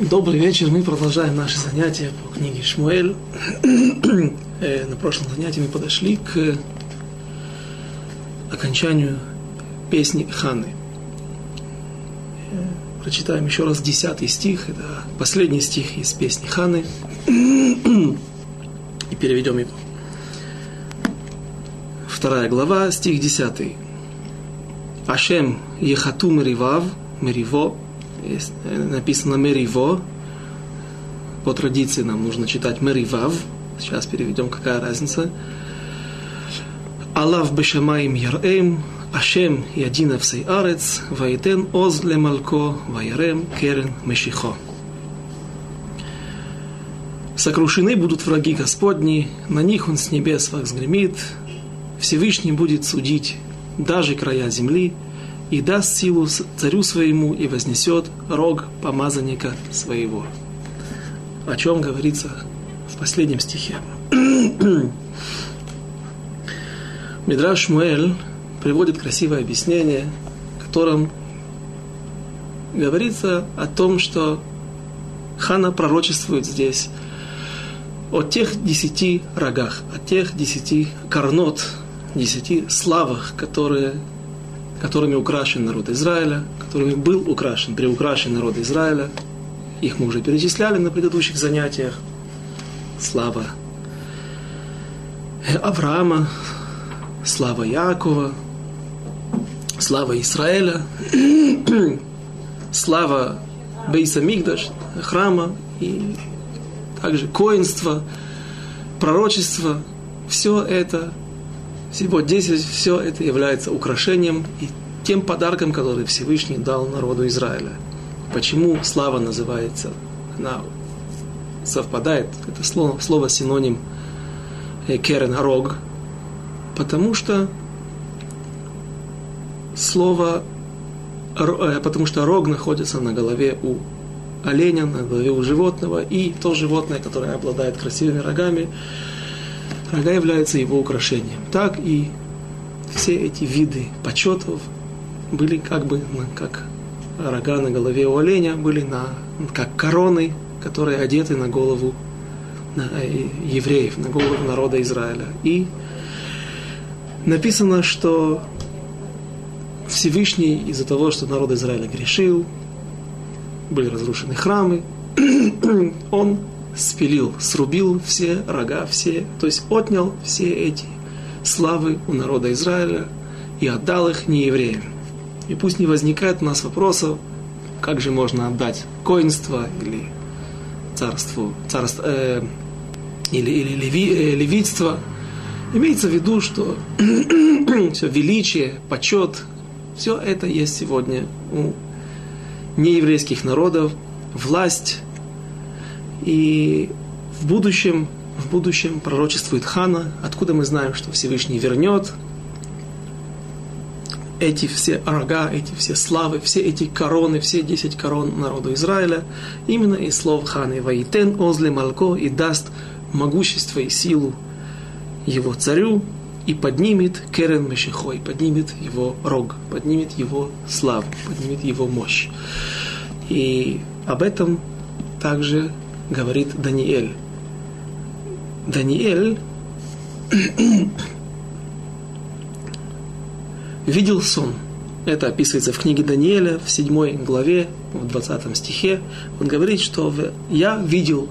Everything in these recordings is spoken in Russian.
Добрый вечер. Мы продолжаем наши занятия по книге Шмуэль. Э, на прошлом занятии мы подошли к окончанию песни Ханы. Э, прочитаем еще раз десятый стих. Это последний стих из песни Ханы. И переведем его. Вторая глава, стих десятый. Ашем Ехату Меривав, Мериво, есть, э, написано Мериво. По традиции нам нужно читать Меривав. Сейчас переведем, какая разница. Аллах бешамаим ярэм, Ашем ядина всей арец, ваитен оз лемалко, ваярем керен мешихо. Сокрушены будут враги Господни, на них Он с небес взгремит, Всевышний будет судить даже края земли, и даст силу царю своему и вознесет рог помазанника своего. О чем говорится в последнем стихе. Мидраш Муэль приводит красивое объяснение, в котором говорится о том, что Хана пророчествует здесь о тех десяти рогах, о тех десяти корнот, десяти славах, которые которыми украшен народ Израиля, которыми был украшен, приукрашен народ Израиля. Их мы уже перечисляли на предыдущих занятиях. Слава Авраама, слава Якова, слава Израиля, слава Бейса Мигдаш, храма и также коинство, пророчество. Все это всего 10, все это является украшением и тем подарком, который Всевышний дал народу Израиля. Почему слава называется? Она совпадает, это слово, слово синоним э, керен рог, потому что слово, э, потому что рог находится на голове у оленя, на голове у животного, и то животное, которое обладает красивыми рогами, рога являются его украшением. Так и все эти виды почетов были как бы как рога на голове у оленя, были на, как короны, которые одеты на голову на, э, евреев, на голову народа Израиля. И написано, что Всевышний из-за того, что народ Израиля грешил, были разрушены храмы, он спилил, срубил все рога, все, то есть отнял все эти славы у народа Израиля и отдал их неевреям. И пусть не возникает у нас вопросов, как же можно отдать коинство или царству, царство, э, или, или леви, э, левитство. Имеется в виду, что все величие, почет, все это есть сегодня у нееврейских народов, власть и в будущем, в будущем пророчествует Хана, откуда мы знаем, что Всевышний вернет эти все рога, эти все славы, все эти короны, все десять корон народу Израиля, именно из слов Ханы «Ваитен озле малко» и даст могущество и силу его царю, и поднимет Керен Мешихой, поднимет его рог, поднимет его славу, поднимет его мощь. И об этом также говорит Даниэль. Даниэль видел сон. Это описывается в книге Даниэля в 7 главе, в 20 стихе. Он говорит, что я видел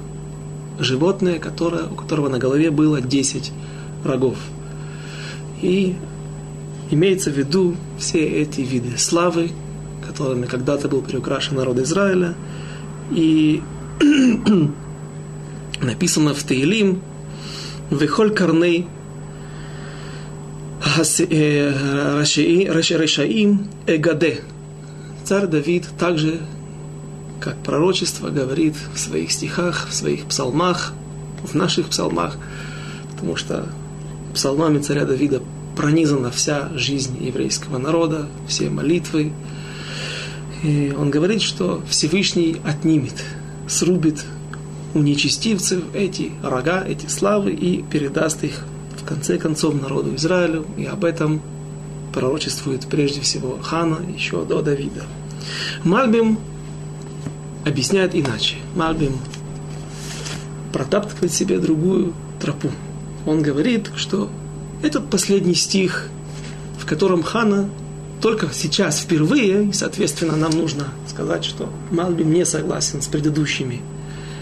животное, которое, у которого на голове было 10 рогов. И имеется в виду все эти виды славы, которыми когда-то был приукрашен народ Израиля. И написано в Таилим, «Вехоль карней Рашаим Эгаде». Царь Давид также, как пророчество, говорит в своих стихах, в своих псалмах, в наших псалмах, потому что псалмами царя Давида пронизана вся жизнь еврейского народа, все молитвы. И он говорит, что Всевышний отнимет – срубит у нечестивцев эти рога, эти славы и передаст их в конце концов народу Израилю. И об этом пророчествует прежде всего Хана еще до Давида. Мальбим объясняет иначе. Мальбим протаптывает себе другую тропу. Он говорит, что этот последний стих, в котором Хана только сейчас впервые, и, соответственно, нам нужно сказать, что Мальбим не согласен с предыдущими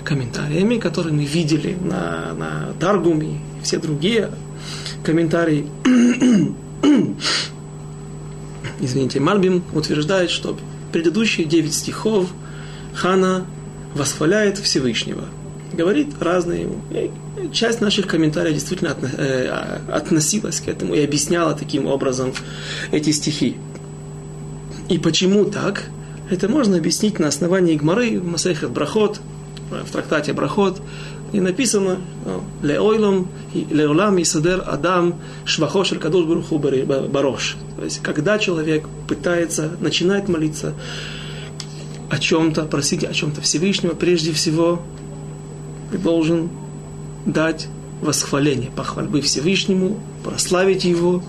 комментариями, которые мы видели на, на Таргуме и все другие комментарии. Извините, Мальбим утверждает, что предыдущие девять стихов Хана восхваляет Всевышнего. Говорит разные. Часть наших комментариев действительно э, относилась к этому и объясняла таким образом эти стихи. И почему так? Это можно объяснить на основании Гмары в Масехат Брахот, в трактате Брахот, и написано «Леойлом, леолам и садер адам швахошер кадош баруху барош». То есть, когда человек пытается, начинает молиться о чем-то, просить о чем-то Всевышнего, прежде всего, ты должен дать восхваление, похвальбы Всевышнему, прославить Его,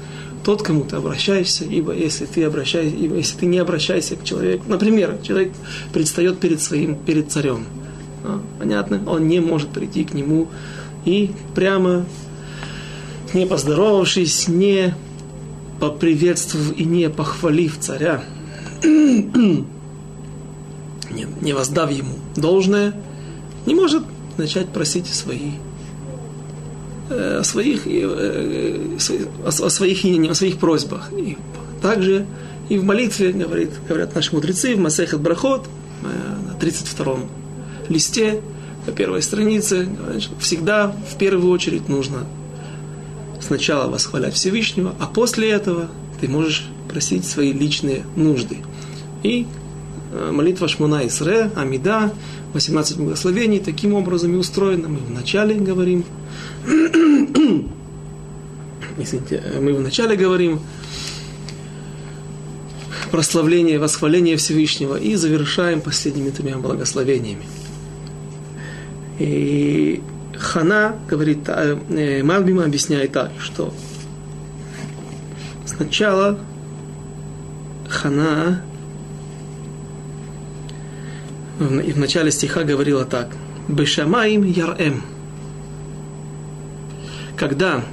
тот, кому ты обращаешься, ибо если ты обращаешься, ибо если ты не обращаешься к человеку, например, человек предстает перед своим, перед царем, а, понятно, он не может прийти к нему и прямо не поздоровавшись, не поприветствовав и не похвалив царя, не, не воздав ему должное, не может начать просить свои о своих, о своих, о своих просьбах. И также и в молитве говорит, говорят наши мудрецы в Масехат Брахот на 32-м листе, на первой странице, всегда в первую очередь нужно сначала восхвалять Всевышнего, а после этого ты можешь просить свои личные нужды. И молитва Шмуна Исре, Амида, 18 благословений, таким образом и устроена. Мы вначале говорим Извините, мы вначале говорим прославление, восхваление Всевышнего и завершаем последними тремя благословениями. И Хана говорит, э, Мальбима объясняет так, что сначала Хана и в начале стиха говорила так. Бешамаим ярем – когда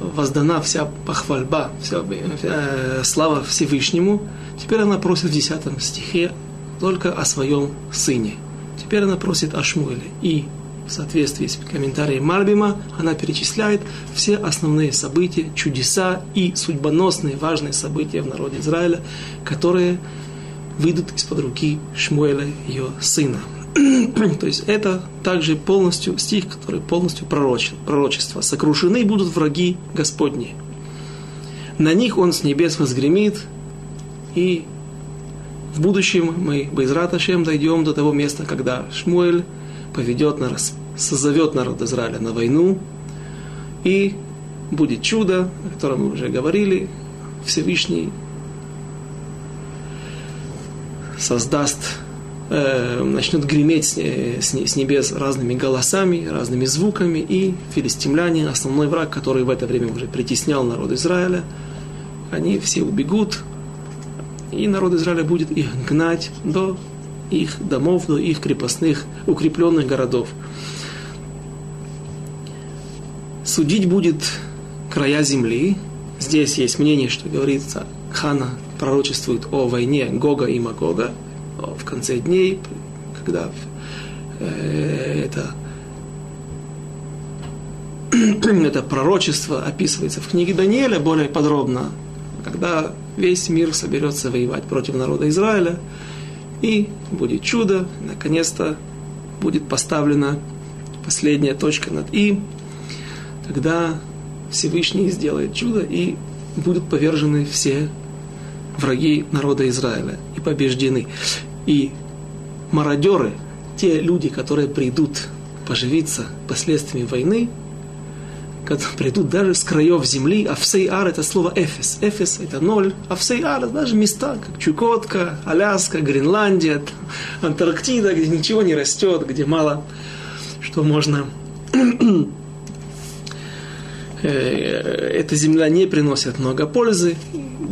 воздана вся похвальба, вся э, слава Всевышнему, теперь она просит в 10 стихе только о своем сыне. Теперь она просит о Шмуэле. И в соответствии с комментарием Мальбима она перечисляет все основные события, чудеса и судьбоносные важные события в народе Израиля, которые выйдут из-под руки Шмуэля, ее сына. То есть это также полностью стих, который полностью пророчен, пророчество. Сокрушены будут враги Господни. На них он с небес возгремит, и в будущем мы, Байзрат дойдем до того места, когда Шмуэль поведет нас, созовет народ Израиля на войну, и будет чудо, о котором мы уже говорили, Всевышний создаст э, начнет греметь с, с небес разными голосами, разными звуками, и филистимляне, основной враг, который в это время уже притеснял народ Израиля, они все убегут, и народ Израиля будет их гнать до их домов, до их крепостных, укрепленных городов. Судить будет края земли. Здесь есть мнение, что говорится, Хана пророчествует о войне Гога и Магога – в конце дней, когда э, это, это пророчество описывается в книге Даниэля более подробно, когда весь мир соберется воевать против народа Израиля, и будет чудо, наконец-то будет поставлена последняя точка над «и», тогда Всевышний сделает чудо, и будут повержены все враги народа Израиля и побеждены. И мародеры, те люди, которые придут поживиться последствиями войны, которые придут даже с краев земли, а всей-ар это слово эфес. Эфес это ноль, а всей-ар это даже места, как Чукотка, Аляска, Гренландия, Антарктида, где ничего не растет, где мало что можно э, эта земля не приносит много пользы.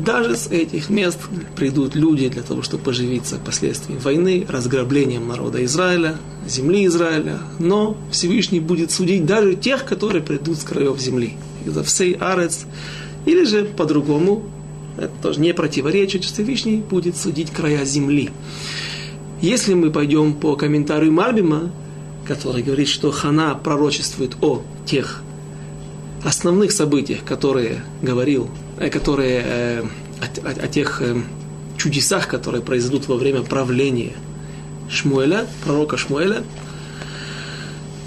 Даже с этих мест придут люди для того, чтобы поживиться последствиями войны, разграблением народа Израиля, земли Израиля. Но Всевышний будет судить даже тех, которые придут с краев земли. За всей арец. Или же по-другому, это тоже не противоречит, Всевышний будет судить края земли. Если мы пойдем по комментарию Мальбима, который говорит, что Хана пророчествует о тех основных событиях, которые говорил, которые э, о, о, о тех э, чудесах, которые произойдут во время правления Шмуэля, пророка Шмуэля,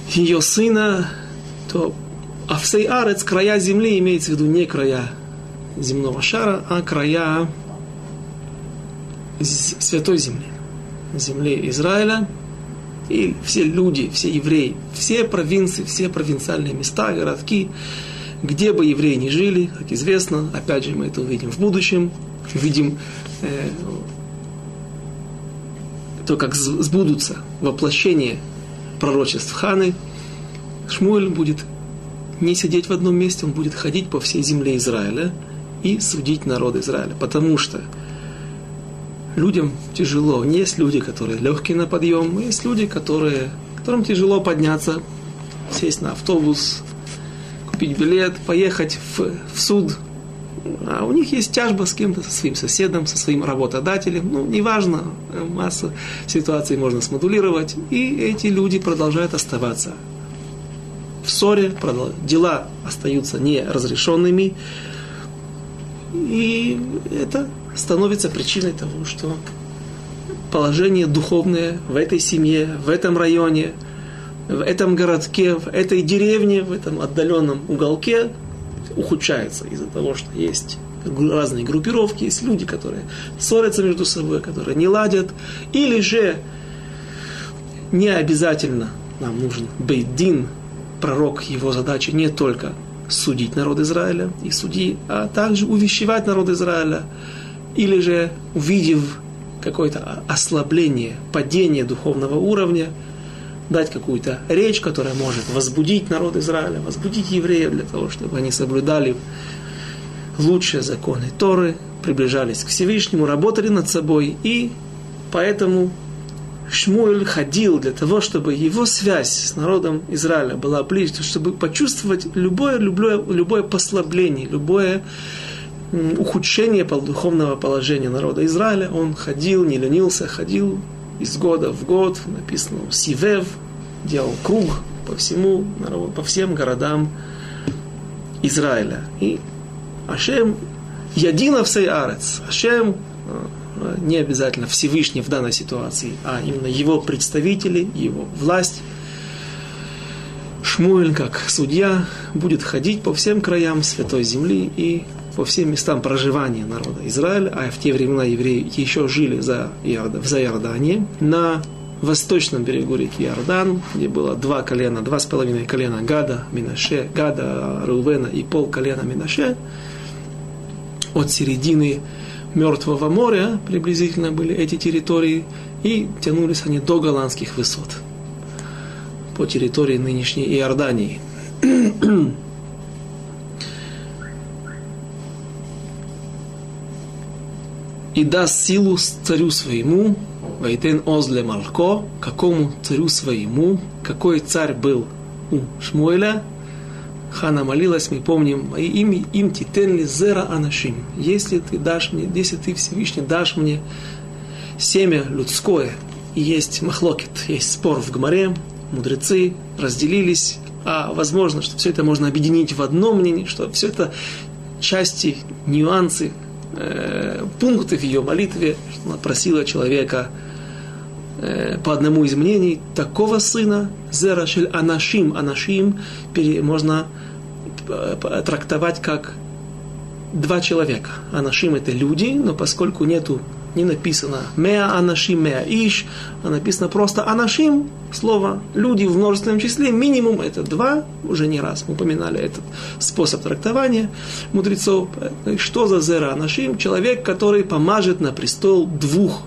ее сына, то а всей Арец, края земли, имеется в виду не края земного шара, а края святой земли, земли Израиля, и все люди, все евреи, все провинции, все провинциальные места, городки, где бы евреи ни жили, как известно, опять же мы это увидим в будущем, увидим э, то, как сбудутся воплощение пророчеств Ханы, Шмуэль будет не сидеть в одном месте, он будет ходить по всей земле Израиля и судить народ Израиля, потому что людям тяжело. Есть люди, которые легкие на подъем, есть люди, которые, которым тяжело подняться, сесть на автобус, купить билет, поехать в, в суд. А у них есть тяжба с кем-то, со своим соседом, со своим работодателем. Ну, неважно, масса ситуаций можно смодулировать. И эти люди продолжают оставаться в ссоре, дела остаются неразрешенными. И это становится причиной того, что положение духовное в этой семье, в этом районе, в этом городке, в этой деревне, в этом отдаленном уголке ухудшается из-за того, что есть разные группировки, есть люди, которые ссорятся между собой, которые не ладят, или же не обязательно нам нужен бейдин, пророк, его задача не только судить народ Израиля и судьи, а также увещевать народ Израиля, или же, увидев какое-то ослабление, падение духовного уровня, дать какую-то речь, которая может возбудить народ Израиля, возбудить евреев для того, чтобы они соблюдали лучшие законы Торы, приближались к Всевышнему, работали над собой, и поэтому Шмуэль ходил для того, чтобы его связь с народом Израиля была ближе, чтобы почувствовать любое, любое, любое послабление, любое ухудшение духовного положения народа Израиля. Он ходил, не ленился, ходил из года в год, написано Сивев, делал круг по всему по всем городам Израиля. И Ашем Ядина всей арец. Ашем э, не обязательно Всевышний в данной ситуации, а именно его представители, его власть. Шмуэль, как судья, будет ходить по всем краям Святой Земли и по всем местам проживания народа Израиля, а в те времена евреи еще жили за, Иорда, за Иорданией, на восточном берегу реки Иордан, где было два колена, два с половиной колена Гада, Минаше, Гада, Рувена и пол колена Минаше, от середины Мертвого моря приблизительно были эти территории, и тянулись они до голландских высот по территории нынешней Иордании. И даст силу царю своему, Вайтен Озле Малко, какому царю своему, какой царь был у Шмуэля, Хана молилась, мы помним, им, им титен ли зера анашим. Если ты дашь мне, если ты Всевышний дашь мне семя людское, и есть махлокет, есть спор в Гмаре, мудрецы разделились, а возможно, что все это можно объединить в одно мнение, что все это части, нюансы э, пункты в ее молитве, что она просила человека э, по одному из мнений такого сына, зерашель анашим, анашим, пере, можно э, трактовать как два человека. Анашим это люди, но поскольку нету не написано «меа анашим, меа иш», а написано просто «анашим», слово «люди» в множественном числе, минимум это два, уже не раз мы упоминали этот способ трактования мудрецов. Что за «зера анашим»? Человек, который помажет на престол двух,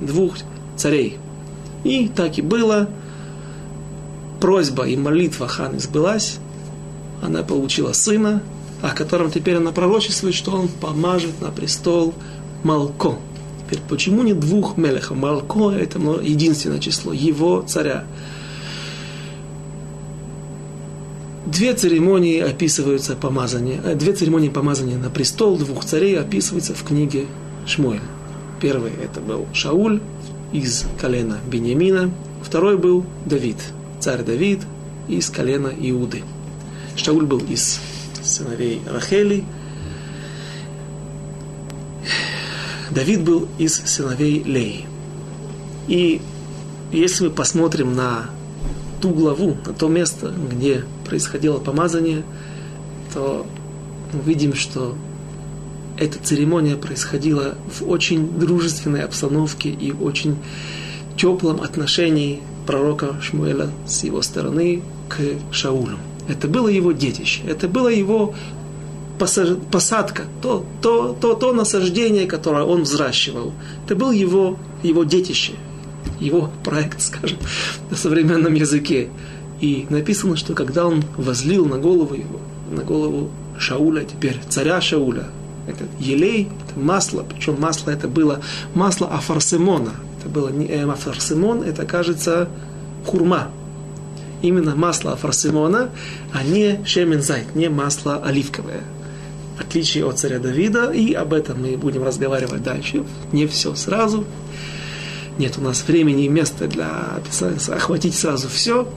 двух царей. И так и было. Просьба и молитва Ханы сбылась. Она получила сына, о котором теперь она пророчествует, что он помажет на престол Малко. Теперь, почему не двух мелехов? Малко – это единственное число, его царя. Две церемонии описываются помазания, э, две церемонии помазания на престол двух царей описываются в книге Шмуэль. Первый это был Шауль из колена Бениамина, второй был Давид, царь Давид из колена Иуды. Шауль был из сыновей Рахели, Давид был из сыновей Леи. И если мы посмотрим на ту главу, на то место, где происходило помазание, то мы видим, что эта церемония происходила в очень дружественной обстановке и в очень теплом отношении пророка Шмуэля с его стороны к Шаулю. Это было его детище, это было его посадка, то, то, то, то насаждение, которое он взращивал. Это был его, его детище, его проект, скажем, на современном языке. И написано, что когда он возлил на голову его, на голову Шауля, теперь царя Шауля, это елей, это масло, причем масло это было масло афарсимона. Это было не э, афарсимон, это, кажется, хурма. Именно масло афарсимона, а не шемензайт, не масло оливковое. В отличие от царя Давида, и об этом мы будем разговаривать дальше. Не все сразу, нет у нас времени и места для описания, охватить сразу все.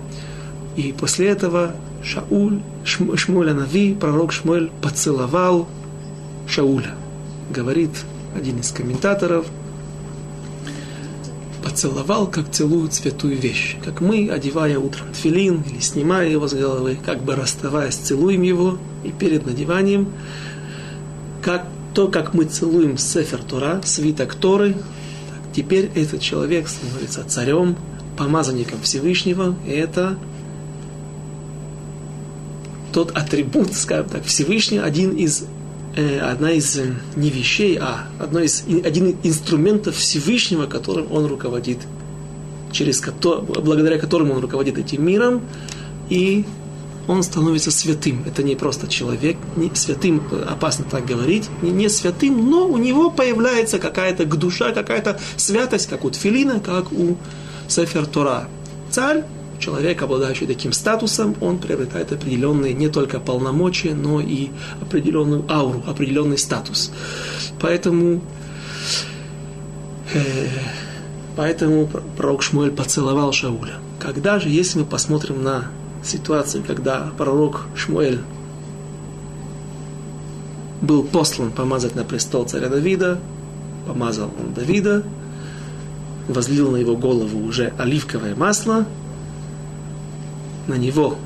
И после этого Шауль, Шмуэль Анави, пророк Шмуэль поцеловал Шауля. Говорит один из комментаторов, поцеловал, как целуют святую вещь. Как мы, одевая утром тфилин или снимая его с головы, как бы расставаясь, целуем его, и перед надеванием, как то, как мы целуем Сефер Тора, свиток Торы, Теперь этот человек становится царем, помазанником Всевышнего, и это тот атрибут, скажем так, Всевышний, один из, э, одна из э, не вещей, а одно из, один из инструментов Всевышнего, которым он руководит, через благодаря которому он руководит этим миром, и он становится святым. Это не просто человек, не святым опасно так говорить, не, не святым, но у него появляется какая-то душа, какая-то святость, как у Тфилина, как у Сефер Тора. Царь, человек, обладающий таким статусом, он приобретает определенные не только полномочия, но и определенную ауру, определенный статус. Поэтому э, Поэтому пророк Шмуэль поцеловал Шауля. Когда же, если мы посмотрим на ситуацию, когда пророк Шмуэль был послан помазать на престол царя Давида, помазал он Давида, возлил на его голову уже оливковое масло, на него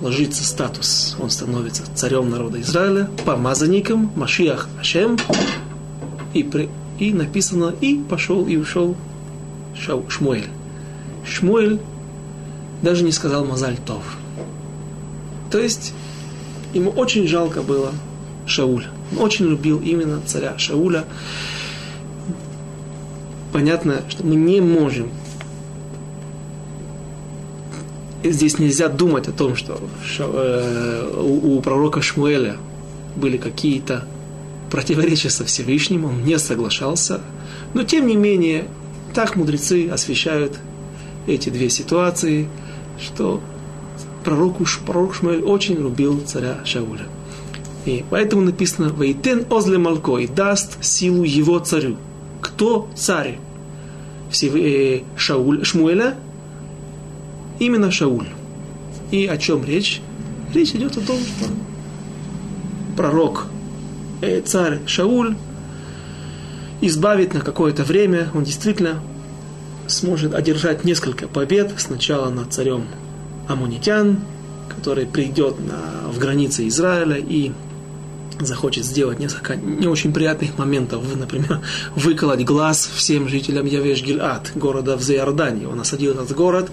ложится статус, он становится царем народа Израиля, помазанником, Машиах Ашем, и, при, и написано, и пошел и ушел Шмуэль. Шмуэль даже не сказал Мазаль Тов. То есть ему очень жалко было Шауля. Он очень любил именно царя Шауля. Понятно, что мы не можем здесь нельзя думать о том, что э, у, пророка Шмуэля были какие-то противоречия со Всевышним, он не соглашался. Но тем не менее, так мудрецы освещают эти две ситуации – что пророк, пророк Шмуэль очень любил царя Шауля. И поэтому написано «Вейтен озле малко» и даст силу его царю. Кто царь? Э, Шауль, Шмуэля? Именно Шауль. И о чем речь? Речь идет о том, что пророк, э, царь Шауль избавит на какое-то время, он действительно сможет одержать несколько побед. Сначала над царем Амунитян, который придет на, в границы Израиля и захочет сделать несколько не очень приятных моментов, например, выколоть глаз всем жителям Явеш-Гильад, города в Зайордании. Он осадил этот город,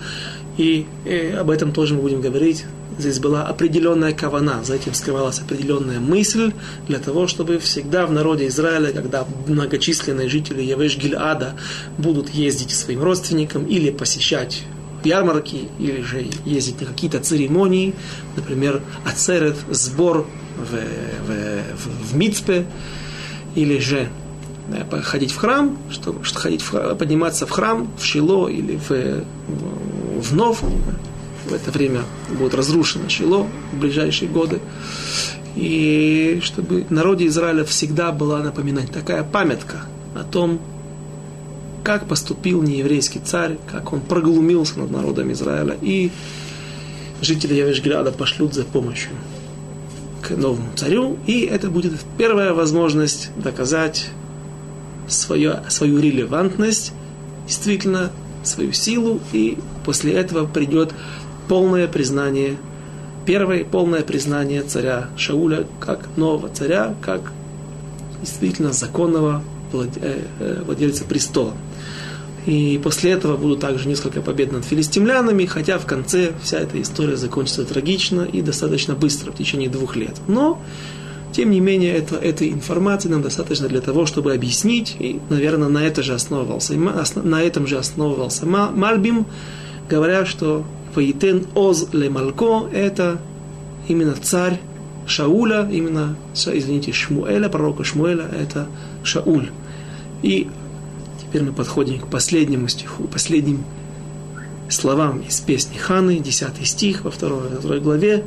и, и об этом тоже мы будем говорить. Здесь была определенная кавана, за этим скрывалась определенная мысль для того, чтобы всегда в народе Израиля, когда многочисленные жители Явеш Гильада будут ездить к своим родственникам или посещать ярмарки, или же ездить на какие-то церемонии, например, ацерет, сбор в, в, в Мицпе, или же да, ходить в храм, чтобы что ходить в, подниматься в храм, в Шило или в, в, в Нов. В это время будет разрушено Шило в ближайшие годы. И чтобы народе Израиля всегда была напоминать такая памятка о том, как поступил нееврейский царь, как он проглумился над народом Израиля. И жители Явешграда пошлют за помощью к новому царю. И это будет первая возможность доказать свою, свою релевантность, действительно свою силу. И после этого придет полное признание, первое полное признание царя Шауля как нового царя, как действительно законного э, э, владельца престола. И после этого будут также несколько побед над филистимлянами, хотя в конце вся эта история закончится трагично и достаточно быстро, в течение двух лет. Но, тем не менее, это, этой информации нам достаточно для того, чтобы объяснить, и, наверное, на, это же основывался, на этом же основывался Мальбим, говоря, что Ваитен Оз Ле Малко – это именно царь Шауля, именно, извините, Шмуэля, пророка Шмуэля – это Шауль. И Теперь мы подходим к последнему стиху, последним словам из песни Ханы, 10 стих во второй, во второй главе.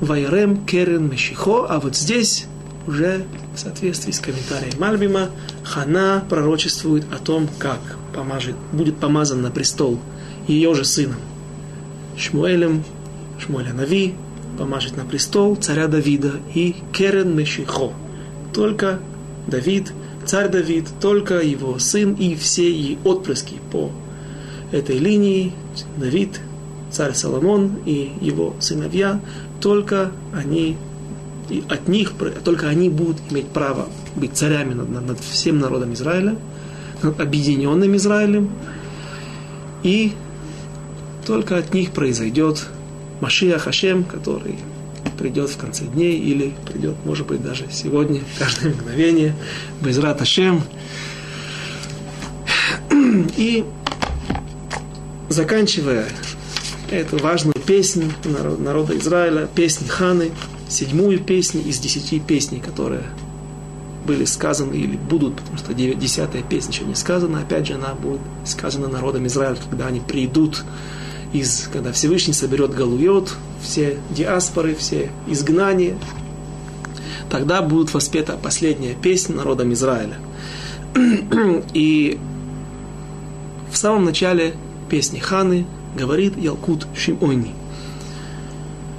Вайрем керен мешихо, а вот здесь уже в соответствии с комментарием Мальбима, Хана пророчествует о том, как помажет, будет помазан на престол ее же сыном. Шмуэлем, Шмуэля Нави, помажет на престол царя Давида и Керен Мешихо. Только Давид царь Давид, только его сын и все и отпрыски по этой линии, Давид, царь Соломон и его сыновья, только они, и от них, только они будут иметь право быть царями над, над, всем народом Израиля, над объединенным Израилем, и только от них произойдет Машия Хашем, который придет в конце дней или придет, может быть, даже сегодня, каждое мгновение, без Раташем. И заканчивая эту важную песню народа Израиля, песнь Ханы, седьмую песню из десяти песней, которые были сказаны или будут, потому что десятая песня еще не сказана, опять же, она будет сказана народом Израиля, когда они придут из, когда Всевышний соберет Галуйот, все диаспоры, все изгнания, тогда будет воспета последняя песня народом Израиля. И в самом начале песни Ханы говорит Ялкут Шимойни.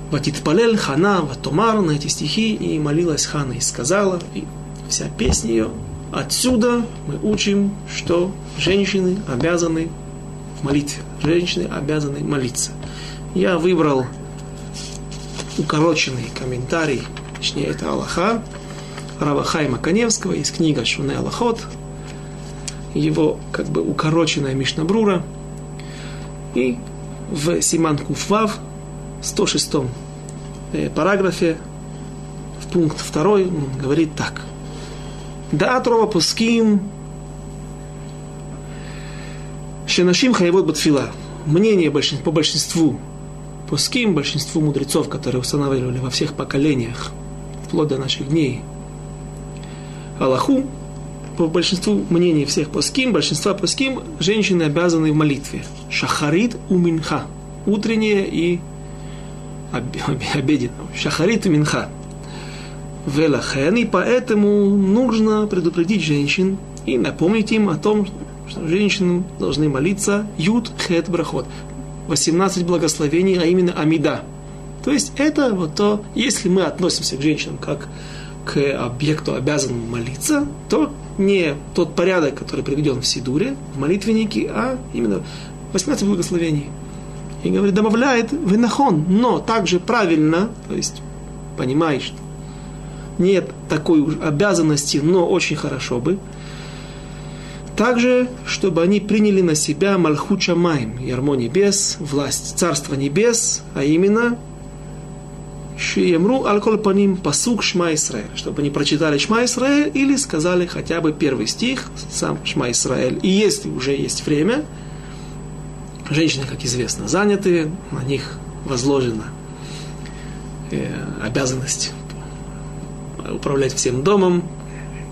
Ватитпалель Хана Ватомар на эти стихи и молилась Хана и сказала, и вся песня ее, отсюда мы учим, что женщины обязаны в молитве женщины обязаны молиться. Я выбрал укороченный комментарий, точнее это Аллаха, Равахайма Каневского из книги Шуне Аллахот, его как бы укороченная Мишнабрура, и в Симан Куфвав, 106 э, параграфе, в пункт 2 он говорит так. Да атрова пуским Шенашим хаевод батфила. Мнение по большинству пуским, большинству мудрецов, которые устанавливали во всех поколениях, вплоть до наших дней. Аллаху, по большинству мнений всех пуским, большинства пуским, женщины обязаны в молитве. Шахарит у минха. Утреннее и обеденное. Шахарит у минха. Велахен, и поэтому нужно предупредить женщин и напомнить им о том, что женщины должны молиться Юд Хет Брахот. 18 благословений, а именно Амида. То есть это вот то, если мы относимся к женщинам как к объекту обязанному молиться, то не тот порядок, который приведен в Сидуре, в молитвеннике, а именно 18 благословений. И говорит, добавляет венахон, но также правильно, то есть понимаешь, нет такой обязанности, но очень хорошо бы, также, чтобы они приняли на себя Мальхуча Майм, ярмо небес, власть Царства небес, а именно Шиемру аль паним пасук Шма Исраэль, чтобы они прочитали Шма Исраэль или сказали хотя бы первый стих, сам Шма Исраэль. И если уже есть время, женщины, как известно, заняты, на них возложена э, обязанность управлять всем домом,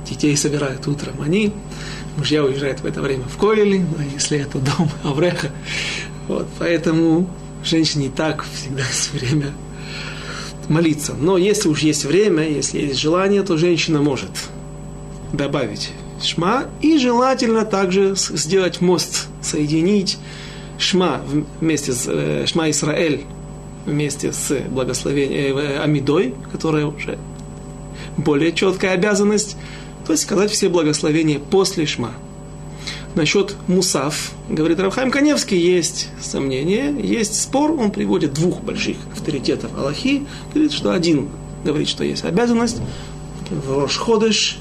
детей собирают утром они, мужья уезжают в это время в Койле, но если это дом Авреха, вот, поэтому женщине так всегда есть время молиться. Но если уж есть время, если есть желание, то женщина может добавить шма и желательно также сделать мост, соединить шма вместе с э, шма Исраэль вместе с благословением э, Амидой, которая уже более четкая обязанность, то есть сказать все благословения после шма. Насчет мусав, говорит Равхайм Каневский, есть сомнение, есть спор, он приводит двух больших авторитетов Аллахи, говорит, что один говорит, что есть обязанность в Рошходыш,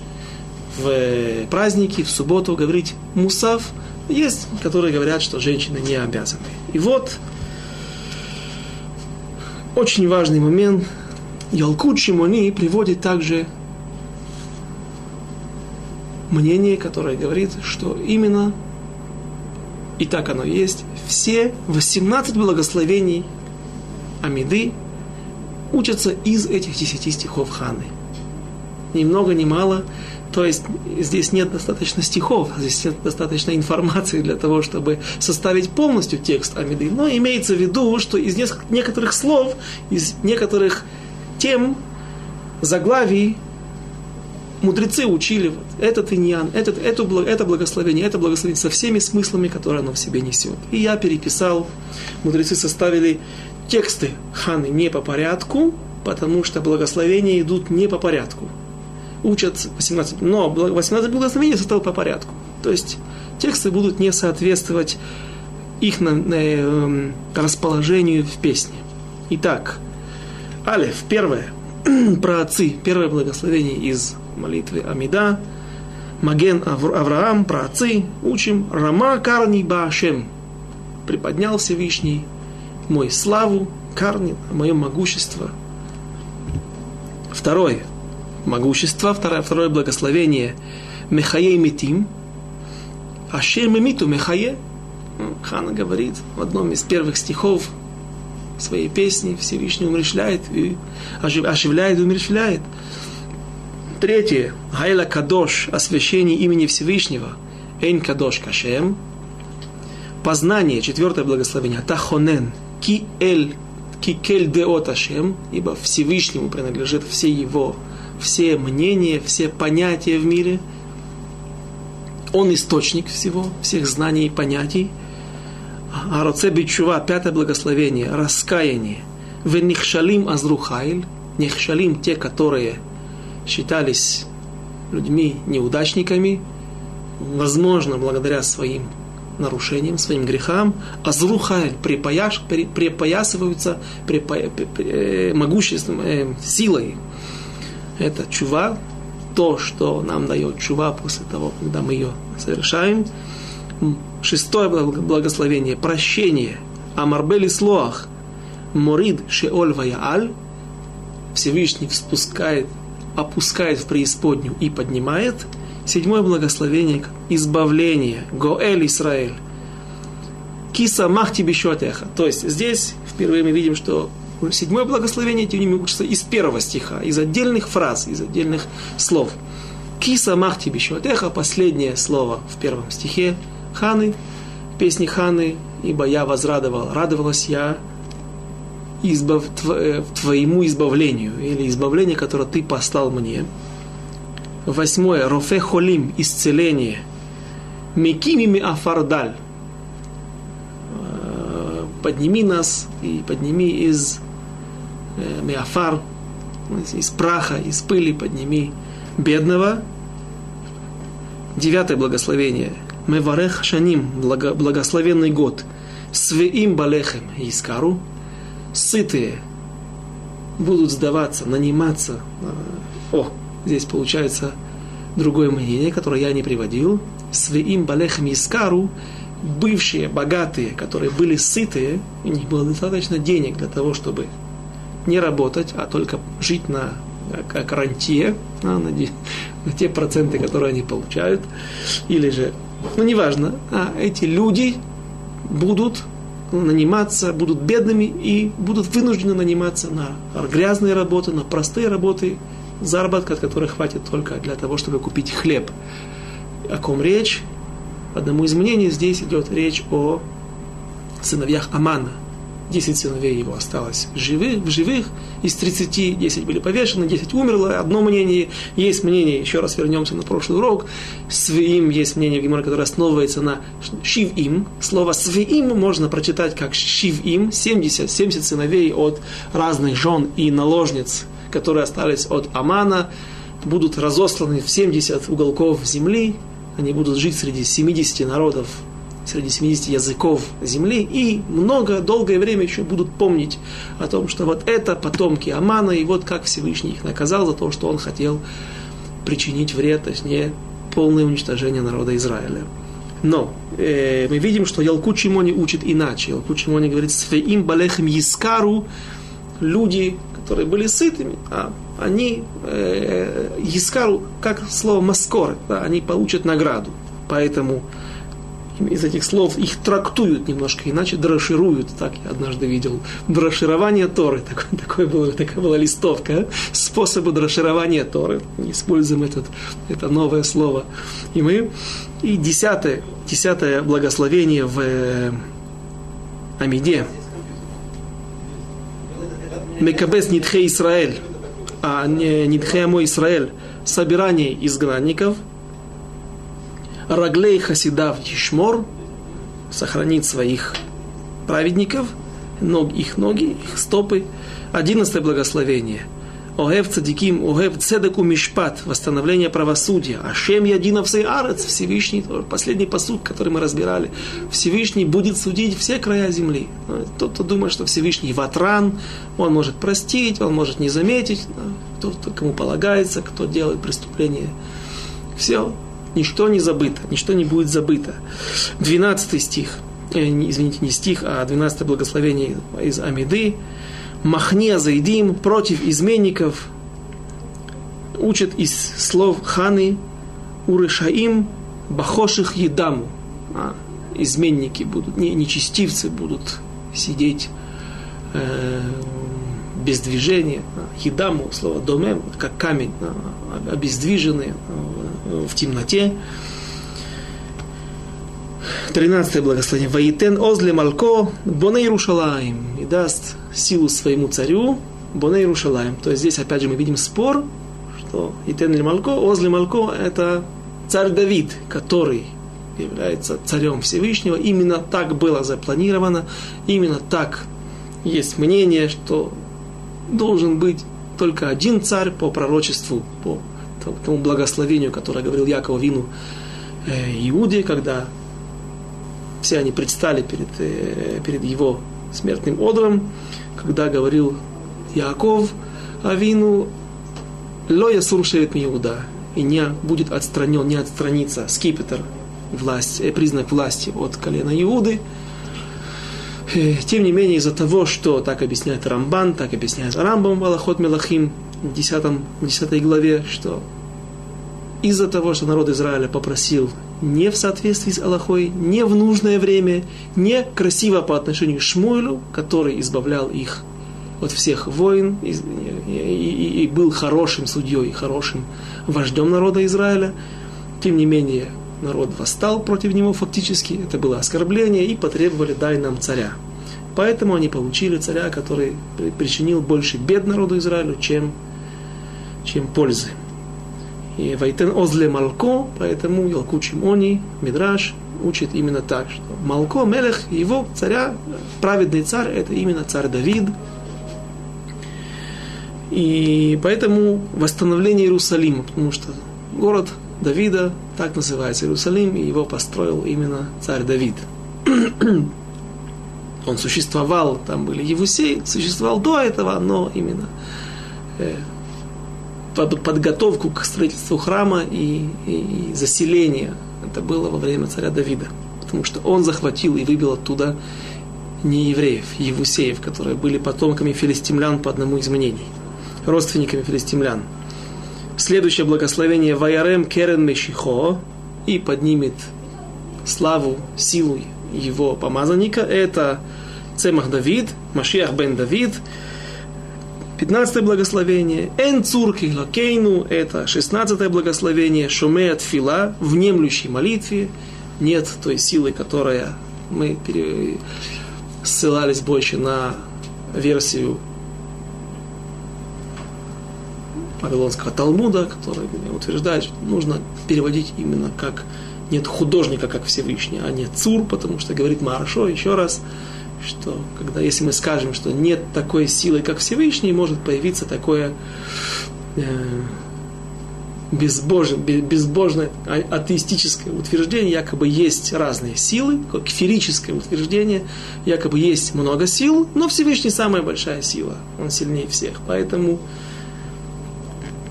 в праздники, в субботу говорить мусав, есть, которые говорят, что женщины не обязаны. И вот очень важный момент. Ялкут Шимони приводит также мнение, которое говорит, что именно, и так оно есть, все 18 благословений Амиды учатся из этих 10 стихов Ханы. Ни много ни мало. То есть здесь нет достаточно стихов, здесь нет достаточно информации для того, чтобы составить полностью текст Амиды. Но имеется в виду, что из некоторых слов, из некоторых тем, заглавий мудрецы учили вот, этот иньян, этот, это, это благословение, это благословение со всеми смыслами, которые оно в себе несет. И я переписал, мудрецы составили тексты ханы не по порядку, потому что благословения идут не по порядку. Учат 18, но 18 благословений составил по порядку. То есть тексты будут не соответствовать их на, на, э, расположению в песне. Итак, Алиф, первое, про отцы, первое благословение из молитвы Амида, Маген Авраам, про отцы, учим Рама Карни Баашем. Приподнял Всевышний мой славу, Карни, мое могущество. Второе, могущество, второе, второе благословение Мехае Митим, Ашер Мемиту Мехае. Хана говорит в одном из первых стихов своей песни Всевышний умерщвляет и оживляет и умерщвляет. Третье. Хайла Кадош, освящение имени Всевышнего. Эйн Кадош Кашем. Познание, четвертое благословение. Тахонен, ки эль, ки кель деот Ашем, ибо Всевышнему принадлежит все его, все мнения, все понятия в мире. Он источник всего, всех знаний и понятий. Ароце бичува, пятое благословение, раскаяние. Венихшалим азрухайль, нехшалим те, которые считались людьми неудачниками, возможно, благодаря своим нарушениям, своим грехам, азрухайль припаяш, припоясываются припа, э, могуществом, э, силой. Это чува, то, что нам дает чува после того, когда мы ее совершаем. Шестое благословение, прощение. Амарбели слоах, морид шеоль ваяаль, Всевышний спускает опускает в преисподнюю и поднимает. Седьмое благословение – избавление. Гоэль Исраэль. Киса махти бешотеха. То есть здесь впервые мы видим, что седьмое благословение, тем не менее, учится из первого стиха, из отдельных фраз, из отдельных слов. Киса махти бешотеха, последнее слово в первом стихе Ханы, песни Ханы, ибо я возрадовал, радовалась я избав, э, твоему избавлению, или избавление, которое ты послал мне. Восьмое. Рофе холим, исцеление. Мекимими афардаль. Э, подними нас и подними из э, меафар, из праха, из пыли подними бедного. Девятое благословение. Меварех шаним, благословенный год. Свеим балехем искару сытые будут сдаваться, наниматься. О, здесь получается другое мнение, которое я не приводил. Свеим балехам искару, бывшие богатые, которые были сытые, у них было достаточно денег для того, чтобы не работать, а только жить на как рантье, на, на, на те проценты, которые они получают, или же, ну неважно, а эти люди будут наниматься, будут бедными и будут вынуждены наниматься на грязные работы, на простые работы, заработка, от которых хватит только для того, чтобы купить хлеб. О ком речь? одному из мнений здесь идет речь о сыновьях Амана. Десять сыновей его осталось живых, в живых, из 30 10 были повешены, 10 умерло. Одно мнение, есть мнение, еще раз вернемся на прошлый урок, свиим есть мнение в Гиморе, которое основывается на шивим. Слово свиим можно прочитать как шивим, 70, 70 сыновей от разных жен и наложниц, которые остались от Амана, будут разосланы в 70 уголков земли, они будут жить среди 70 народов, среди 70 языков земли, и много, долгое время еще будут помнить о том, что вот это потомки Амана, и вот как Всевышний их наказал за то, что он хотел причинить вред, точнее, полное уничтожение народа Израиля. Но э, мы видим, что Ялку Чимони учит иначе. Ялку Чимони говорит, «Свеим балехим искару» люди, которые были сытыми, а они, э, Искару, как слово маскор, да, они получат награду. Поэтому из этих слов их трактуют немножко иначе, дрошируют, так я однажды видел. Дроширование Торы, такое, такое было, такая была листовка, способы дроширования Торы. Используем этот, это новое слово. И мы, и десятое, десятое благословение в э, Амиде. Мекабес Нитхе Израиль а не Нидхемо Израиль, собирание изгнанников, Раглей Хасидав Тишмор, сохранит своих праведников, ног, их ноги, их стопы. Одиннадцатое благословение – Огев цадиким, огев цедеку мишпат, восстановление правосудия. Ашем ядинов арец, Всевышний, последний посуд, который мы разбирали. Всевышний будет судить все края земли. Тот, кто думает, что Всевышний ватран, он может простить, он может не заметить, кто, кто кому полагается, кто делает преступление. Все, ничто не забыто, ничто не будет забыто. Двенадцатый стих, э, извините, не стих, а двенадцатое благословение из Амиды. Махния Зайдим против изменников, учат из слов Ханы Урышаим Бахоших Едаму. А, изменники будут, не, нечестивцы будут сидеть э, без движения. Едаму, слово домем, как камень, обездвиженные э, в темноте. Тринадцатое благословение. Ваитен озле малко боне Иерушалаем. И даст силу своему царю боне Иерушалаем. То есть здесь опять же мы видим спор, что Итен ли малко, озле малко это царь Давид, который является царем Всевышнего. Именно так было запланировано, именно так есть мнение, что должен быть только один царь по пророчеству, по тому благословению, которое говорил Яков Вину э, Иуде, когда все они предстали перед, э, перед его смертным одром, когда говорил Яков Авину, Ло ясур шевет Иуда, и не будет отстранен, не отстранится скипетр, власть, э, признак власти от колена Иуды. Тем не менее, из-за того, что так объясняет Рамбан, так объясняет Рамбам Валахот Мелахим в 10, 10 главе, что из-за того, что народ Израиля попросил не в соответствии с Аллахой, не в нужное время, не красиво по отношению к Шмуэлю, который избавлял их от всех войн и, и, и был хорошим судьей, хорошим вождем народа Израиля. Тем не менее, народ восстал против него фактически, это было оскорбление, и потребовали «дай нам царя». Поэтому они получили царя, который причинил больше бед народу Израилю, чем, чем пользы. И Вайтен Озле Малко, поэтому Ялку Чимони, Мидраш учит именно так, что Малко, Мелех, его царя, праведный царь, это именно царь Давид. И поэтому восстановление Иерусалима, потому что город Давида, так называется Иерусалим, и его построил именно царь Давид. Он существовал, там были Евусей, существовал до этого, но именно э, под подготовку к строительству храма и, и, и заселения. Это было во время царя Давида. Потому что он захватил и выбил оттуда не евреев, евусеев, которые были потомками филистимлян по одному из мнений, родственниками филистимлян. Следующее благословение Ваярем Керен Мешихо и поднимет славу, силу его помазанника. Это Цемах Давид, Машиах бен Давид, 15 благословение. Эн цурки лакейну, это 16 благословение. Шуме от фила, внемлющей молитве. Нет той силы, которая мы пере... ссылались больше на версию Вавилонского Талмуда, который утверждает, что нужно переводить именно как нет художника, как Всевышний, а нет цур, потому что говорит Маршо еще раз, что когда если мы скажем, что нет такой силы, как Всевышний, может появиться такое э, безбожное, безбожное а, атеистическое утверждение, якобы есть разные силы, как утверждение, якобы есть много сил, но Всевышний самая большая сила, он сильнее всех. Поэтому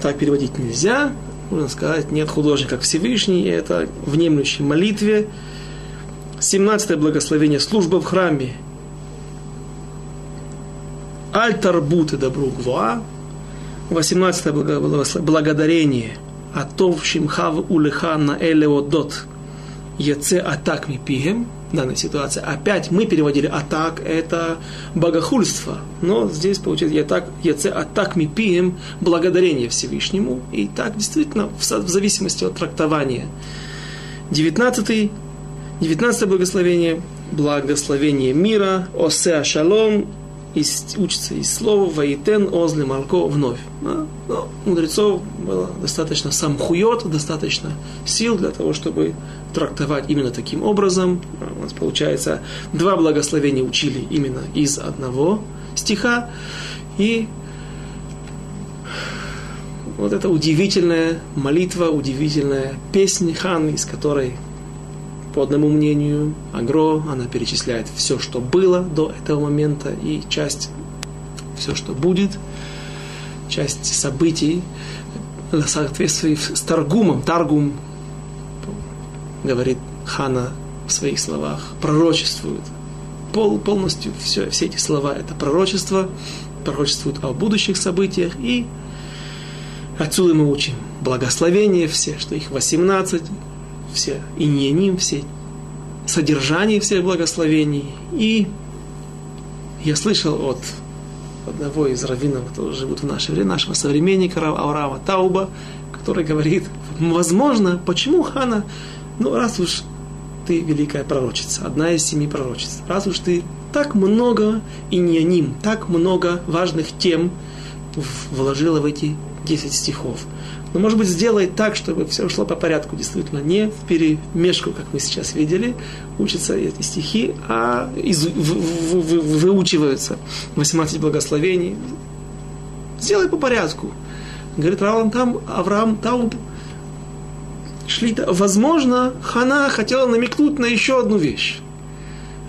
так переводить нельзя. Можно сказать, нет художника, как Всевышний. Это внемлющей молитве. 17 благословение служба в храме. Альтарбут и добру гвоа. 18 благодарение. Атов шимхав улеха на элеодот. Яце атак ми пигем данной ситуации. Опять мы переводили атак, это богохульство. Но здесь получается я так, яце атак ми пием, благодарение Всевышнему. И так действительно в, в зависимости от трактования. 19 19 благословение, благословение мира, осе шалом, из, учится из слова «Ваитен озли малко» вновь. Но, но мудрецов было достаточно самхует, достаточно сил для того, чтобы трактовать именно таким образом. У нас получается два благословения учили именно из одного стиха. И вот эта удивительная молитва, удивительная песня Хан, из которой по одному мнению, Агро, она перечисляет все, что было до этого момента, и часть, все, что будет, часть событий, в соответствии с Таргумом. Таргум, говорит Хана в своих словах, пророчествует. Пол, полностью все, все эти слова – это пророчество, пророчествуют о будущих событиях, и отсюда мы учим благословения все, что их 18, все иньяним, все содержание всех благословений. И я слышал от одного из раввинов, которые живут в наше время, нашего современника Аурава Тауба, который говорит, возможно, почему Хана, ну раз уж ты великая пророчица, одна из семи пророчиц, раз уж ты так много иньяним, так много важных тем вложила в эти 10 стихов – но, может быть, сделай так, чтобы все шло по порядку, действительно, не в перемешку, как мы сейчас видели, учатся эти стихи, а из, в, в, в, выучиваются 18 благословений. Сделай по порядку. Говорит Равлам там, Авраам там шли, возможно, Хана хотела намекнуть на еще одну вещь.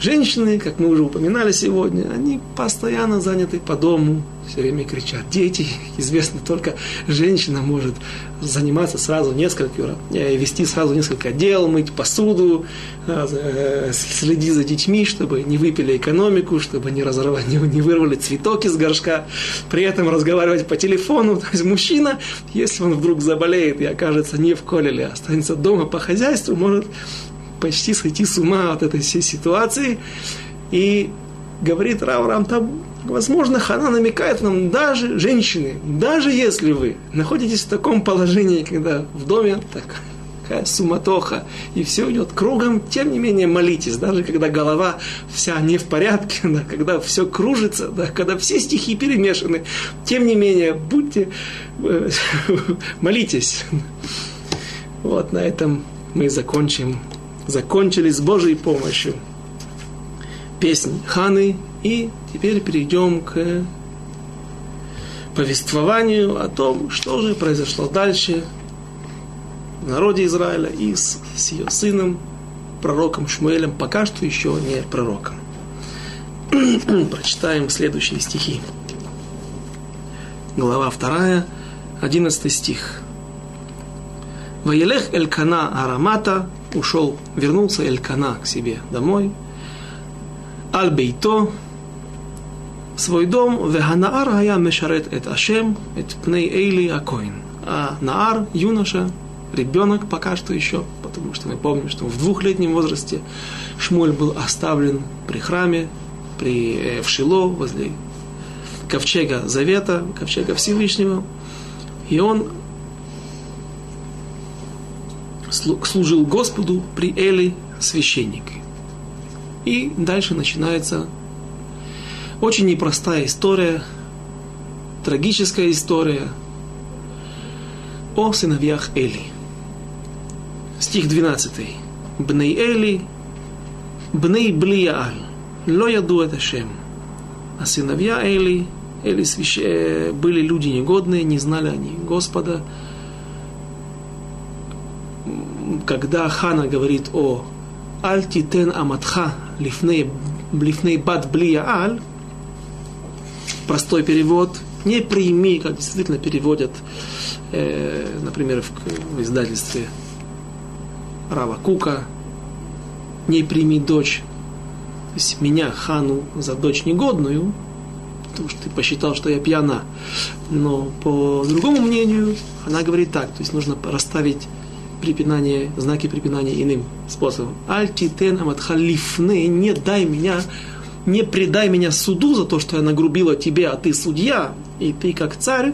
Женщины, как мы уже упоминали сегодня, они постоянно заняты по дому, все время кричат. Дети, известно, только женщина может заниматься сразу несколько, э, вести сразу несколько дел, мыть посуду, э, э, следить за детьми, чтобы не выпили экономику, чтобы не, разорвали, не вырвали цветок из горшка, при этом разговаривать по телефону. То есть мужчина, если он вдруг заболеет и окажется не в колеле, а останется дома по хозяйству, может почти сойти с ума от этой всей ситуации. И говорит Раврам там, возможно, Хана намекает нам, даже женщины, даже если вы находитесь в таком положении, когда в доме такая суматоха, и все идет кругом, тем не менее молитесь, даже когда голова вся не в порядке, да, когда все кружится, да, когда все стихи перемешаны, тем не менее, будьте, э, молитесь. Вот на этом мы закончим закончили с Божьей помощью песнь Ханы, и теперь перейдем к повествованию о том, что же произошло дальше в народе Израиля и с, с ее сыном, пророком Шмуэлем, пока что еще не пророком. Прочитаем следующие стихи. Глава 2, 11 стих. Ваелех Элькана Арамата ушел, вернулся Элькана к себе домой. Аль-Бейто, свой дом, Веганаар Хая Мешарет Эт Ашем, Эт Пней Эйли Акоин. А Наар, юноша, ребенок пока что еще, потому что мы помним, что в двухлетнем возрасте Шмуль был оставлен при храме, при, э, в Шило, возле ковчега Завета, ковчега Всевышнего, и он служил Господу при Эли священника. И дальше начинается очень непростая история, трагическая история о сыновьях Эли. Стих 12. Бней Эли, бней Блиааль, ло яду это шем. А сыновья Эли, Эли свящ... Э, были люди негодные, не знали они Господа. Когда Хана говорит о Альтитен Аматха лифней, лифней бад блия аль, простой перевод, не прими, как действительно переводят, э, например, в, в издательстве Рава Кука, не прими дочь, то есть меня, хану, за дочь негодную, потому что ты посчитал, что я пьяна. Но по другому мнению, она говорит так, то есть нужно расставить препинание, знаки препинания иным способом. Альтитен аматхалифны, не дай меня не предай меня суду за то, что я нагрубила тебе, а ты судья, и ты как царь,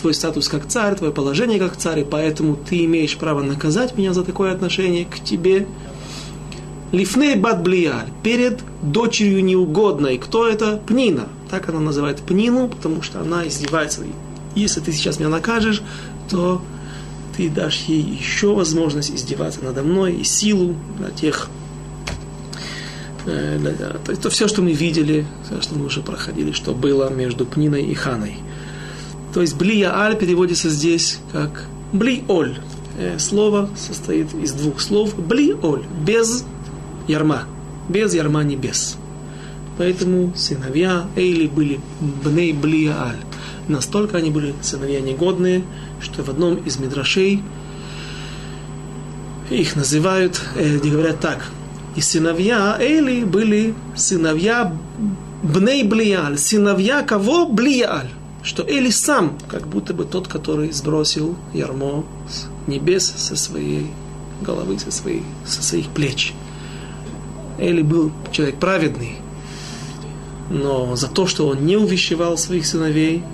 твой статус как царь, твое положение как царь, и поэтому ты имеешь право наказать меня за такое отношение к тебе. Лифней бат блияль, перед дочерью неугодной. Кто это? Пнина. Так она называет Пнину, потому что она издевается. Если ты сейчас меня накажешь, то ты дашь ей еще возможность издеваться надо мной и силу на тех Э, то это все, что мы видели, все, что мы уже проходили, что было между Пниной и Ханой. То есть Блия Аль переводится здесь как Бли-Оль. Э, слово состоит из двух слов. Бли-Оль. Без ярма. Без ярма небес. Поэтому сыновья Эйли были Бней Блия Аль. Настолько они были сыновья негодные, что в одном из мидрашей их называют, э, говорят так, и сыновья Эли были сыновья Бней Блияль. Сыновья кого? Блияль. Что Эли сам, как будто бы тот, который сбросил ярмо с небес со своей головы, со, своей, со своих плеч. Эли был человек праведный, но за то, что он не увещевал своих сыновей,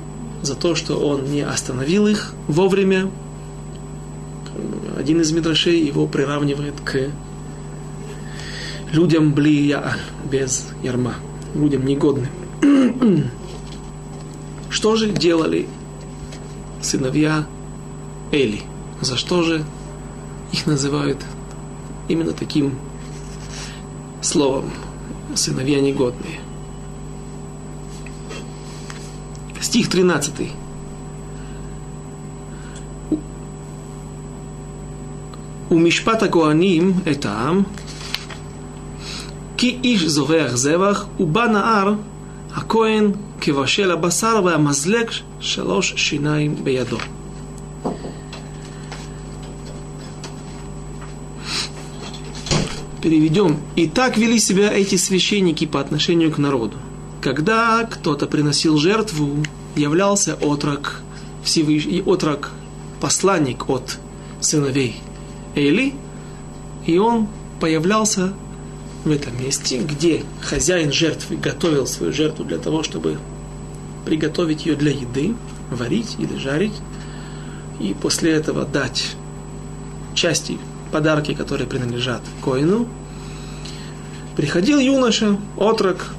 за то, что он не остановил их вовремя, один из мидрашей его приравнивает к людям блия без ярма, людям негодным. Что же делали сыновья Эли? За что же их называют именно таким словом сыновья негодные? Стих 13. У Мишпата Коаним это ам, כי איש זובח זבח, ובא נער, הכהן כבשל הבשר והמזלג שלוש שיניים בידו. Переведем. И так вели себя эти священники по отношению к народу. Когда кто-то приносил жертву, являлся отрок, Всевыш... отрок, посланник от сыновей Эли, и он появлялся в этом месте, где хозяин жертвы готовил свою жертву для того, чтобы приготовить ее для еды, варить или жарить, и после этого дать части, подарки, которые принадлежат коину, приходил юноша, отрок,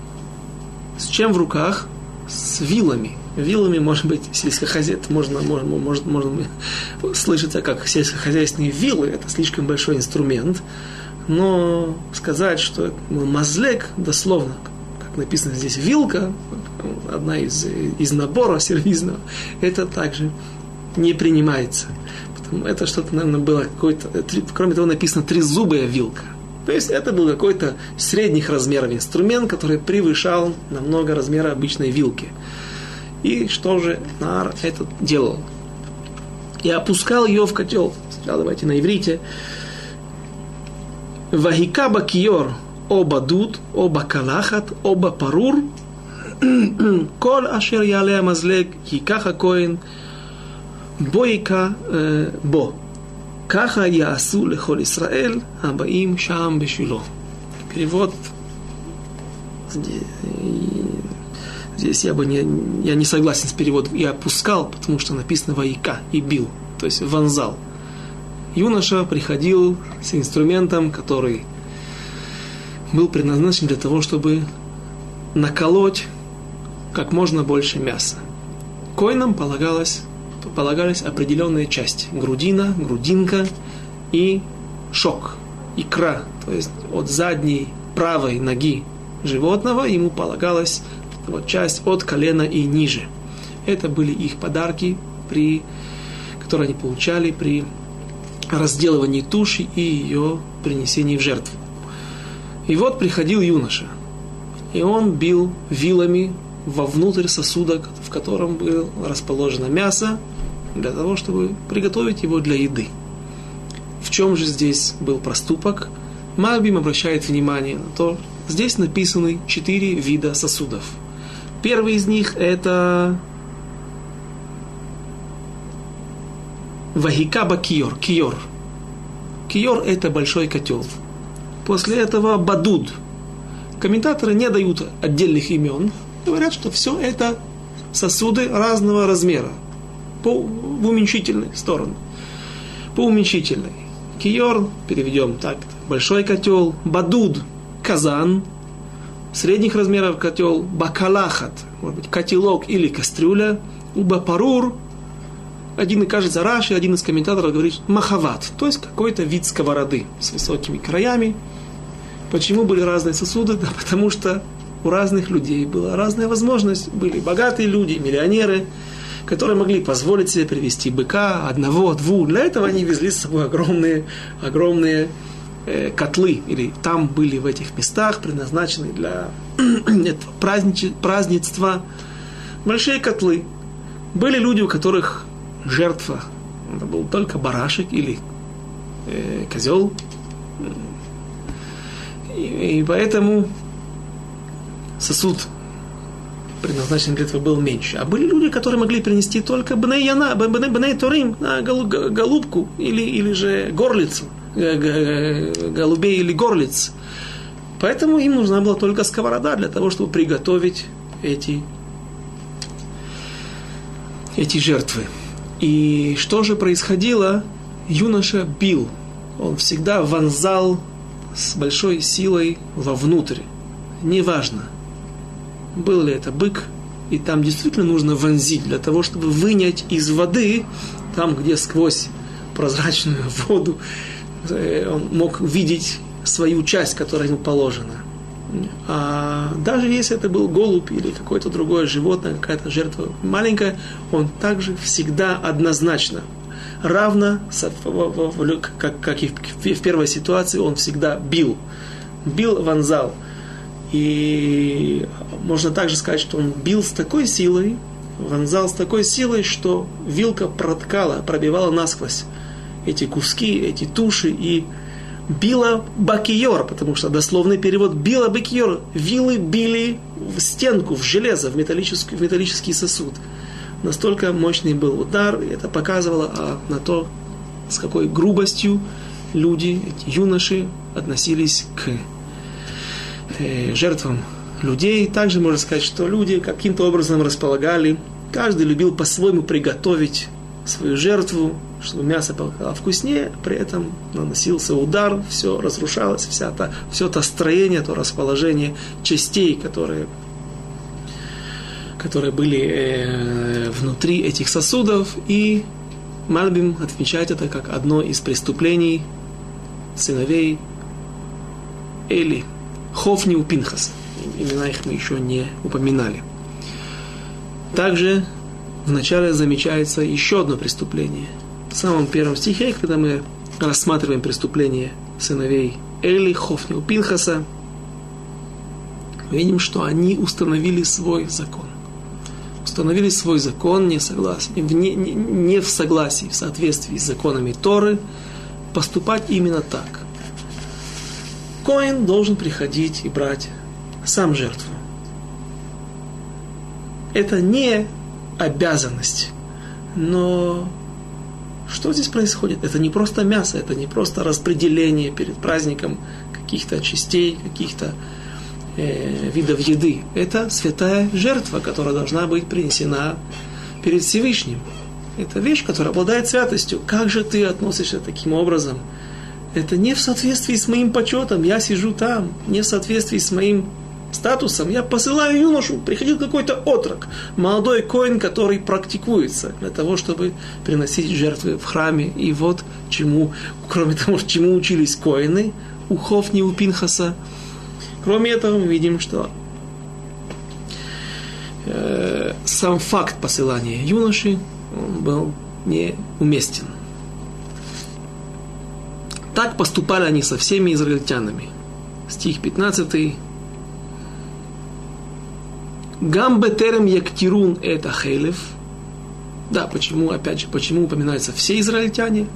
с чем в руках? С вилами. Вилами, может быть, сельскохозяйство, можно, можно, можно, можно слышится как сельскохозяйственные вилы, это слишком большой инструмент, но сказать, что мазлек, дословно, как написано здесь, вилка, одна из, из набора сервизного, это также не принимается. Потому это что-то, наверное, было какое-то... Кроме того, написано трезубая вилка. То есть это был какой-то средних размеров инструмент, который превышал намного размера обычной вилки. И что же Нар этот делал? И опускал ее в котел. Сначала давайте на иврите. Вахикаба киор оба дуд, оба калахат, оба парур. Кол ашер яле мазлег хикаха коин боика э, бо. Каха яасу лехол Исраэль, абаим шам бешило. Перевод Здесь я бы не, я не согласен с переводом. И опускал, потому что написано воика и бил, то есть вонзал. Юноша приходил с инструментом, который был предназначен для того, чтобы наколоть как можно больше мяса. Коинам полагалось, полагались определенные части. Грудина, грудинка и шок, икра. То есть от задней правой ноги животного ему полагалась вот часть от колена и ниже. Это были их подарки, при, которые они получали при разделывании туши и ее принесении в жертву. И вот приходил юноша, и он бил вилами вовнутрь сосуда, в котором было расположено мясо, для того, чтобы приготовить его для еды. В чем же здесь был проступок? Мальбим обращает внимание на то, здесь написаны четыре вида сосудов. Первый из них это Вахикаба киор, киор. Киор – это большой котел. После этого бадуд. Комментаторы не дают отдельных имен, говорят, что все это сосуды разного размера, по, в уменьшительной сторону. По уменьшительной. Киор, переведем так, большой котел, бадуд, казан, средних размеров котел, бакалахат, может быть, котелок или кастрюля, убапарур, один, кажется, Раши, один из комментаторов говорит махават, то есть какой-то вид сковороды с высокими краями. Почему были разные сосуды? Да потому что у разных людей была разная возможность. Были богатые люди, миллионеры, которые могли позволить себе привести быка, одного, двух. Для этого они везли с собой огромные, огромные котлы. Или там были в этих местах предназначены для празднества большие котлы. Были люди, у которых жертва это был только барашек или э, козел. И, и поэтому сосуд, предназначенный для этого, был меньше. А были люди, которые могли принести только бней яна, бней, бней голубку или, или же горлицу, голубей или горлиц. Поэтому им нужна была только сковорода для того, чтобы приготовить эти, эти жертвы. И что же происходило? Юноша бил. Он всегда вонзал с большой силой вовнутрь. Неважно, был ли это бык, и там действительно нужно вонзить для того, чтобы вынять из воды, там, где сквозь прозрачную воду э, он мог видеть свою часть, которая ему положена. А даже если это был голубь или какое-то другое животное, какая-то жертва маленькая, он также всегда однозначно равно, как, как и в первой ситуации, он всегда бил. Бил, вонзал. И можно также сказать, что он бил с такой силой, вонзал с такой силой, что вилка проткала, пробивала насквозь эти куски, эти туши и била бакиор, потому что дословный перевод била бакиор. Вилы били в стенку, в железо, в металлический, в металлический сосуд. Настолько мощный был удар, и это показывало а, на то, с какой грубостью люди, эти юноши, относились к э, жертвам людей. Также можно сказать, что люди каким-то образом располагали, каждый любил по-своему приготовить свою жертву, чтобы мясо было вкуснее, при этом наносился удар, все разрушалось, вся та, все то строение, то расположение частей, которые, которые были э, внутри этих сосудов, и Мальбим отмечает это как одно из преступлений сыновей Эли, Хофни у Пинхаса. Имена их мы еще не упоминали. Также вначале замечается еще одно преступление. В самом первом стихе, когда мы рассматриваем преступление сыновей Эли, Хофни Пинхаса, видим, что они установили свой закон. Установили свой закон не, согласен, не, не, не в согласии, в соответствии с законами Торы, поступать именно так. Коин должен приходить и брать сам жертву. Это не обязанность, но что здесь происходит? Это не просто мясо, это не просто распределение перед праздником каких-то частей, каких-то э, видов еды. Это святая жертва, которая должна быть принесена перед Всевышним. Это вещь, которая обладает святостью. Как же ты относишься таким образом? Это не в соответствии с моим почетом. Я сижу там, не в соответствии с моим статусом. Я посылаю юношу. Приходил какой-то отрок, молодой коин, который практикуется для того, чтобы приносить жертвы в храме. И вот чему, кроме того, чему учились коины, у Хофни, у Пинхаса. Кроме этого, мы видим, что э, сам факт посылания юноши он был неуместен. Так поступали они со всеми израильтянами. Стих 15. Гамбетерем яктирун это хейлев. Да, почему, опять же, почему упоминаются все израильтяне?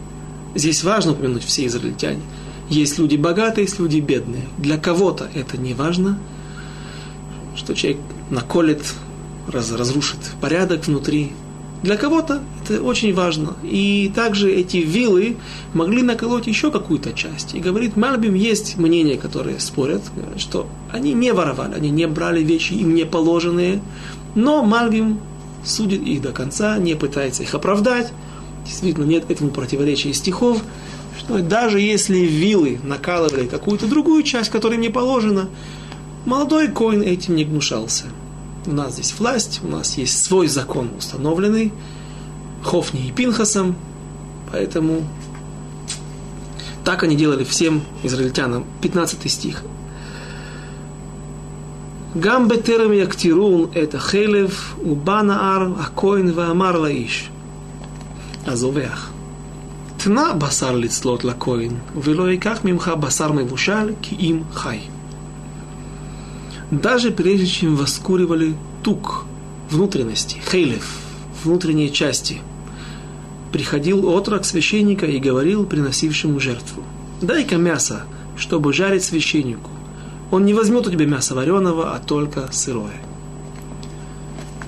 Здесь важно упомянуть все израильтяне. Есть люди богатые, есть люди бедные. Для кого-то это не важно, что человек наколет, раз, разрушит порядок внутри, для кого-то это очень важно. И также эти вилы могли наколоть еще какую-то часть. И говорит, Мальбим есть мнения, которые спорят, что они не воровали, они не брали вещи им не положенные, но Мальбим судит их до конца, не пытается их оправдать. Действительно, нет этому противоречия стихов, что даже если вилы накалывали какую-то другую часть, которая не положена, молодой коин этим не гнушался у нас здесь власть, у нас есть свой закон установленный, Хофни и Пинхасом, поэтому так они делали всем израильтянам. 15 стих. Гам бетерем яктирун это хелев, убана ар, акоин ваамар лаиш. הזובח. תנה בשר לצלות לכהן, ולא ייקח ממך בשר מבושל, כי אם חי даже прежде чем воскуривали тук внутренности, хейлев, внутренние части, приходил отрок священника и говорил приносившему жертву, дай-ка мясо, чтобы жарить священнику. Он не возьмет у тебя мясо вареного, а только сырое.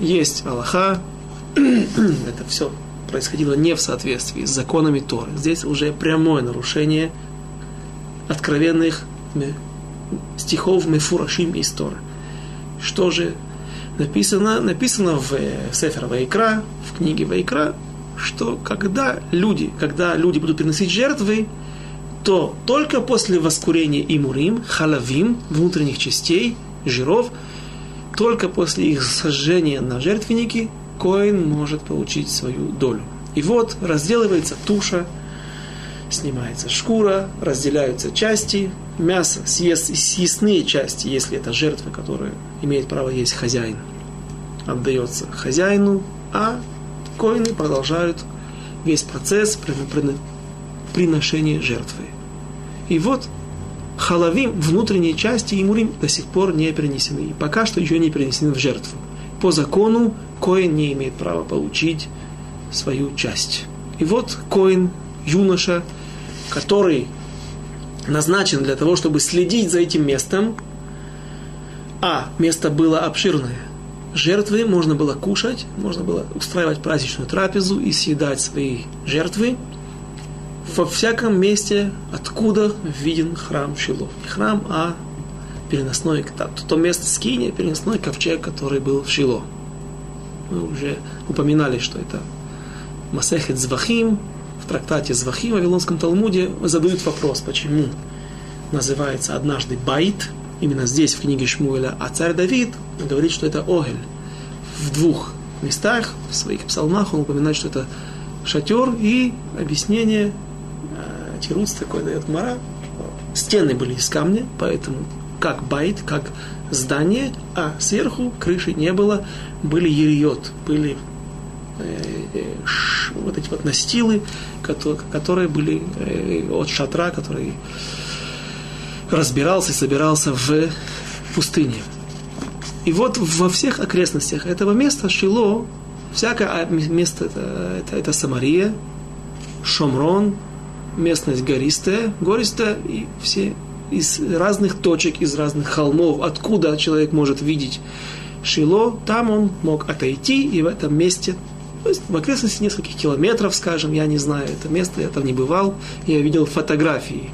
Есть Аллаха, это все происходило не в соответствии с законами Торы. Здесь уже прямое нарушение откровенных стихов Мефурашим из Торы. Что же написано? Написано в Сефер Вайкра, в книге Вайкра, что когда люди, когда люди будут приносить жертвы, то только после воскурения имурим, халавим, внутренних частей, жиров, только после их сожжения на жертвеннике, коин может получить свою долю. И вот разделывается туша, снимается шкура, разделяются части, мясо, съест, съестные части, если это жертва, которая имеет право есть хозяин, отдается хозяину, а коины продолжают весь процесс приношения жертвы. И вот халавим, внутренние части и до сих пор не перенесены. И пока что еще не перенесены в жертву. По закону коин не имеет права получить свою часть. И вот коин, юноша, который назначен для того, чтобы следить за этим местом, а место было обширное. Жертвы можно было кушать, можно было устраивать праздничную трапезу и съедать свои жертвы во всяком месте, откуда виден храм Шило. Не храм, а переносной, то, то место скиния, переносной ковчег, который был в Шило. Мы уже упоминали, что это Масехет Звахим, трактате Звахи в Вавилонском Талмуде задают вопрос, почему называется однажды Байт, именно здесь, в книге Шмуэля, а царь Давид говорит, что это Огель. В двух местах, в своих псалмах он упоминает, что это шатер и объяснение, э, тируц такой дает Мара, стены были из камня, поэтому как байт, как здание, а сверху крыши не было, были ериот, были э, э, вот эти вот настилы, которые были э, от шатра, который разбирался и собирался в пустыне. И вот во всех окрестностях этого места Шило, всякое а, место это, это, это Самария, Шомрон, местность гористая, гористая, и все из разных точек, из разных холмов, откуда человек может видеть Шило, там он мог отойти, и в этом месте то есть в окрестности нескольких километров, скажем, я не знаю это место, я там не бывал, я видел фотографии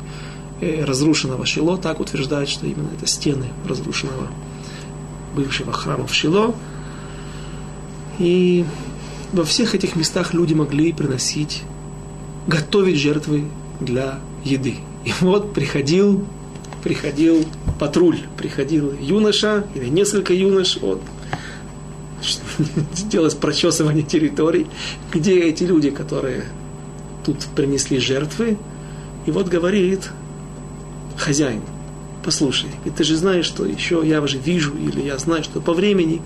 разрушенного Шило, так утверждают, что именно это стены разрушенного бывшего храма в Шило. И во всех этих местах люди могли приносить, готовить жертвы для еды. И вот приходил, приходил патруль, приходил юноша или несколько юнош, вот, делать прочесывание территорий, где эти люди, которые тут принесли жертвы, и вот говорит хозяин, послушай, ты же знаешь, что еще я уже вижу, или я знаю, что по времени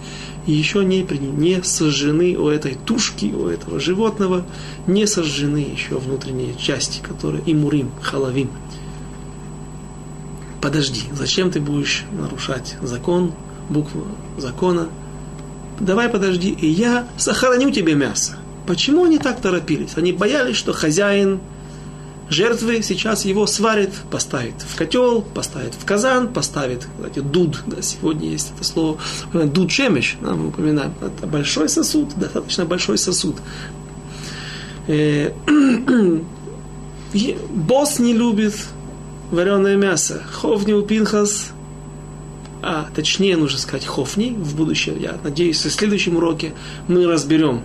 еще не, не сожжены у этой тушки, у этого животного, не сожжены еще внутренние части, которые имурим, халавим. Подожди, зачем ты будешь нарушать закон, букву закона? Давай подожди, и я сохраню тебе мясо. Почему они так торопились? Они боялись, что хозяин жертвы сейчас его сварит, поставит в котел, поставит в казан, поставит, кстати, дуд, да, сегодня есть это слово, дуд шемеш, да, мы упоминаем, это большой сосуд, достаточно большой сосуд. Э, босс не любит вареное мясо. Ховни у Пинхас, а точнее нужно сказать Хофни, в будущем, я надеюсь, в следующем уроке мы разберем,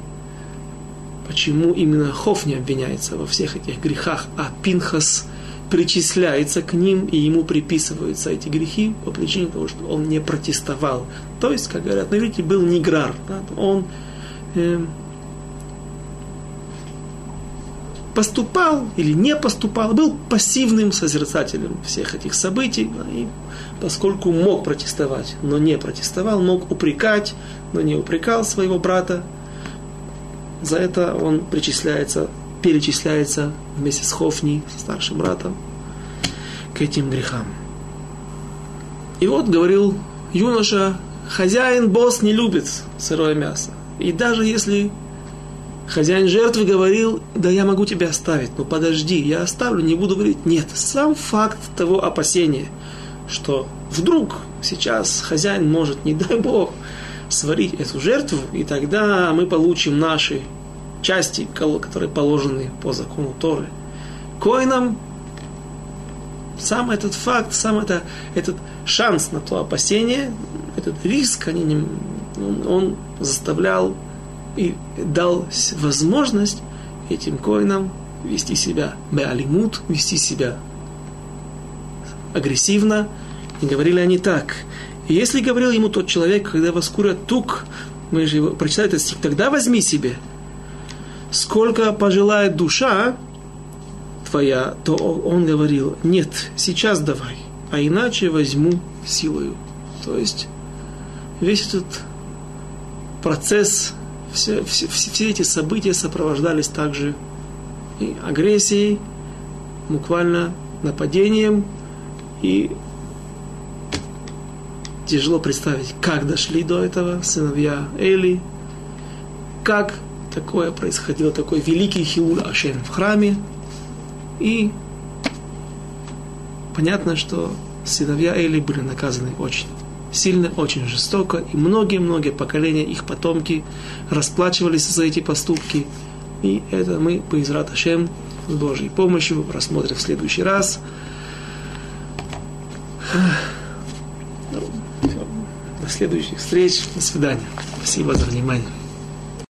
почему именно Хоф не обвиняется во всех этих грехах, а Пинхас причисляется к ним, и ему приписываются эти грехи по причине того, что он не протестовал. То есть, как говорят на иврите, был ниграр. Да? Он э, поступал или не поступал, был пассивным созерцателем всех этих событий, и поскольку мог протестовать, но не протестовал, мог упрекать, но не упрекал своего брата, за это он причисляется, перечисляется вместе с Хофни, старшим братом, к этим грехам. И вот говорил юноша, хозяин, босс не любит сырое мясо. И даже если хозяин жертвы говорил, да я могу тебя оставить, но подожди, я оставлю, не буду говорить. Нет, сам факт того опасения, что вдруг сейчас хозяин может, не дай Бог, сварить эту жертву, и тогда мы получим наши части, которые положены по закону Торы. Коинам сам этот факт, сам это, этот шанс на то опасение, этот риск, они не, он, он заставлял и дал возможность этим коинам вести себя беалимут, вести себя агрессивно. И говорили они так. И если говорил ему тот человек, когда вас курят тук, мы же его прочитали этот стих, тогда возьми себе, сколько пожелает душа твоя, то он говорил, нет, сейчас давай, а иначе возьму силою. То есть весь этот процесс, все, все, все эти события сопровождались также и агрессией, буквально нападением, и тяжело представить, как дошли до этого сыновья Эли, как такое происходило, такой великий Хиуль Ашем в храме. И понятно, что сыновья Эли были наказаны очень сильно, очень жестоко, и многие-многие поколения, их потомки расплачивались за эти поступки. И это мы, по Израт Ашем, с Божьей помощью, рассмотрим в следующий раз. Следующих встреч. До свидания. Спасибо за внимание.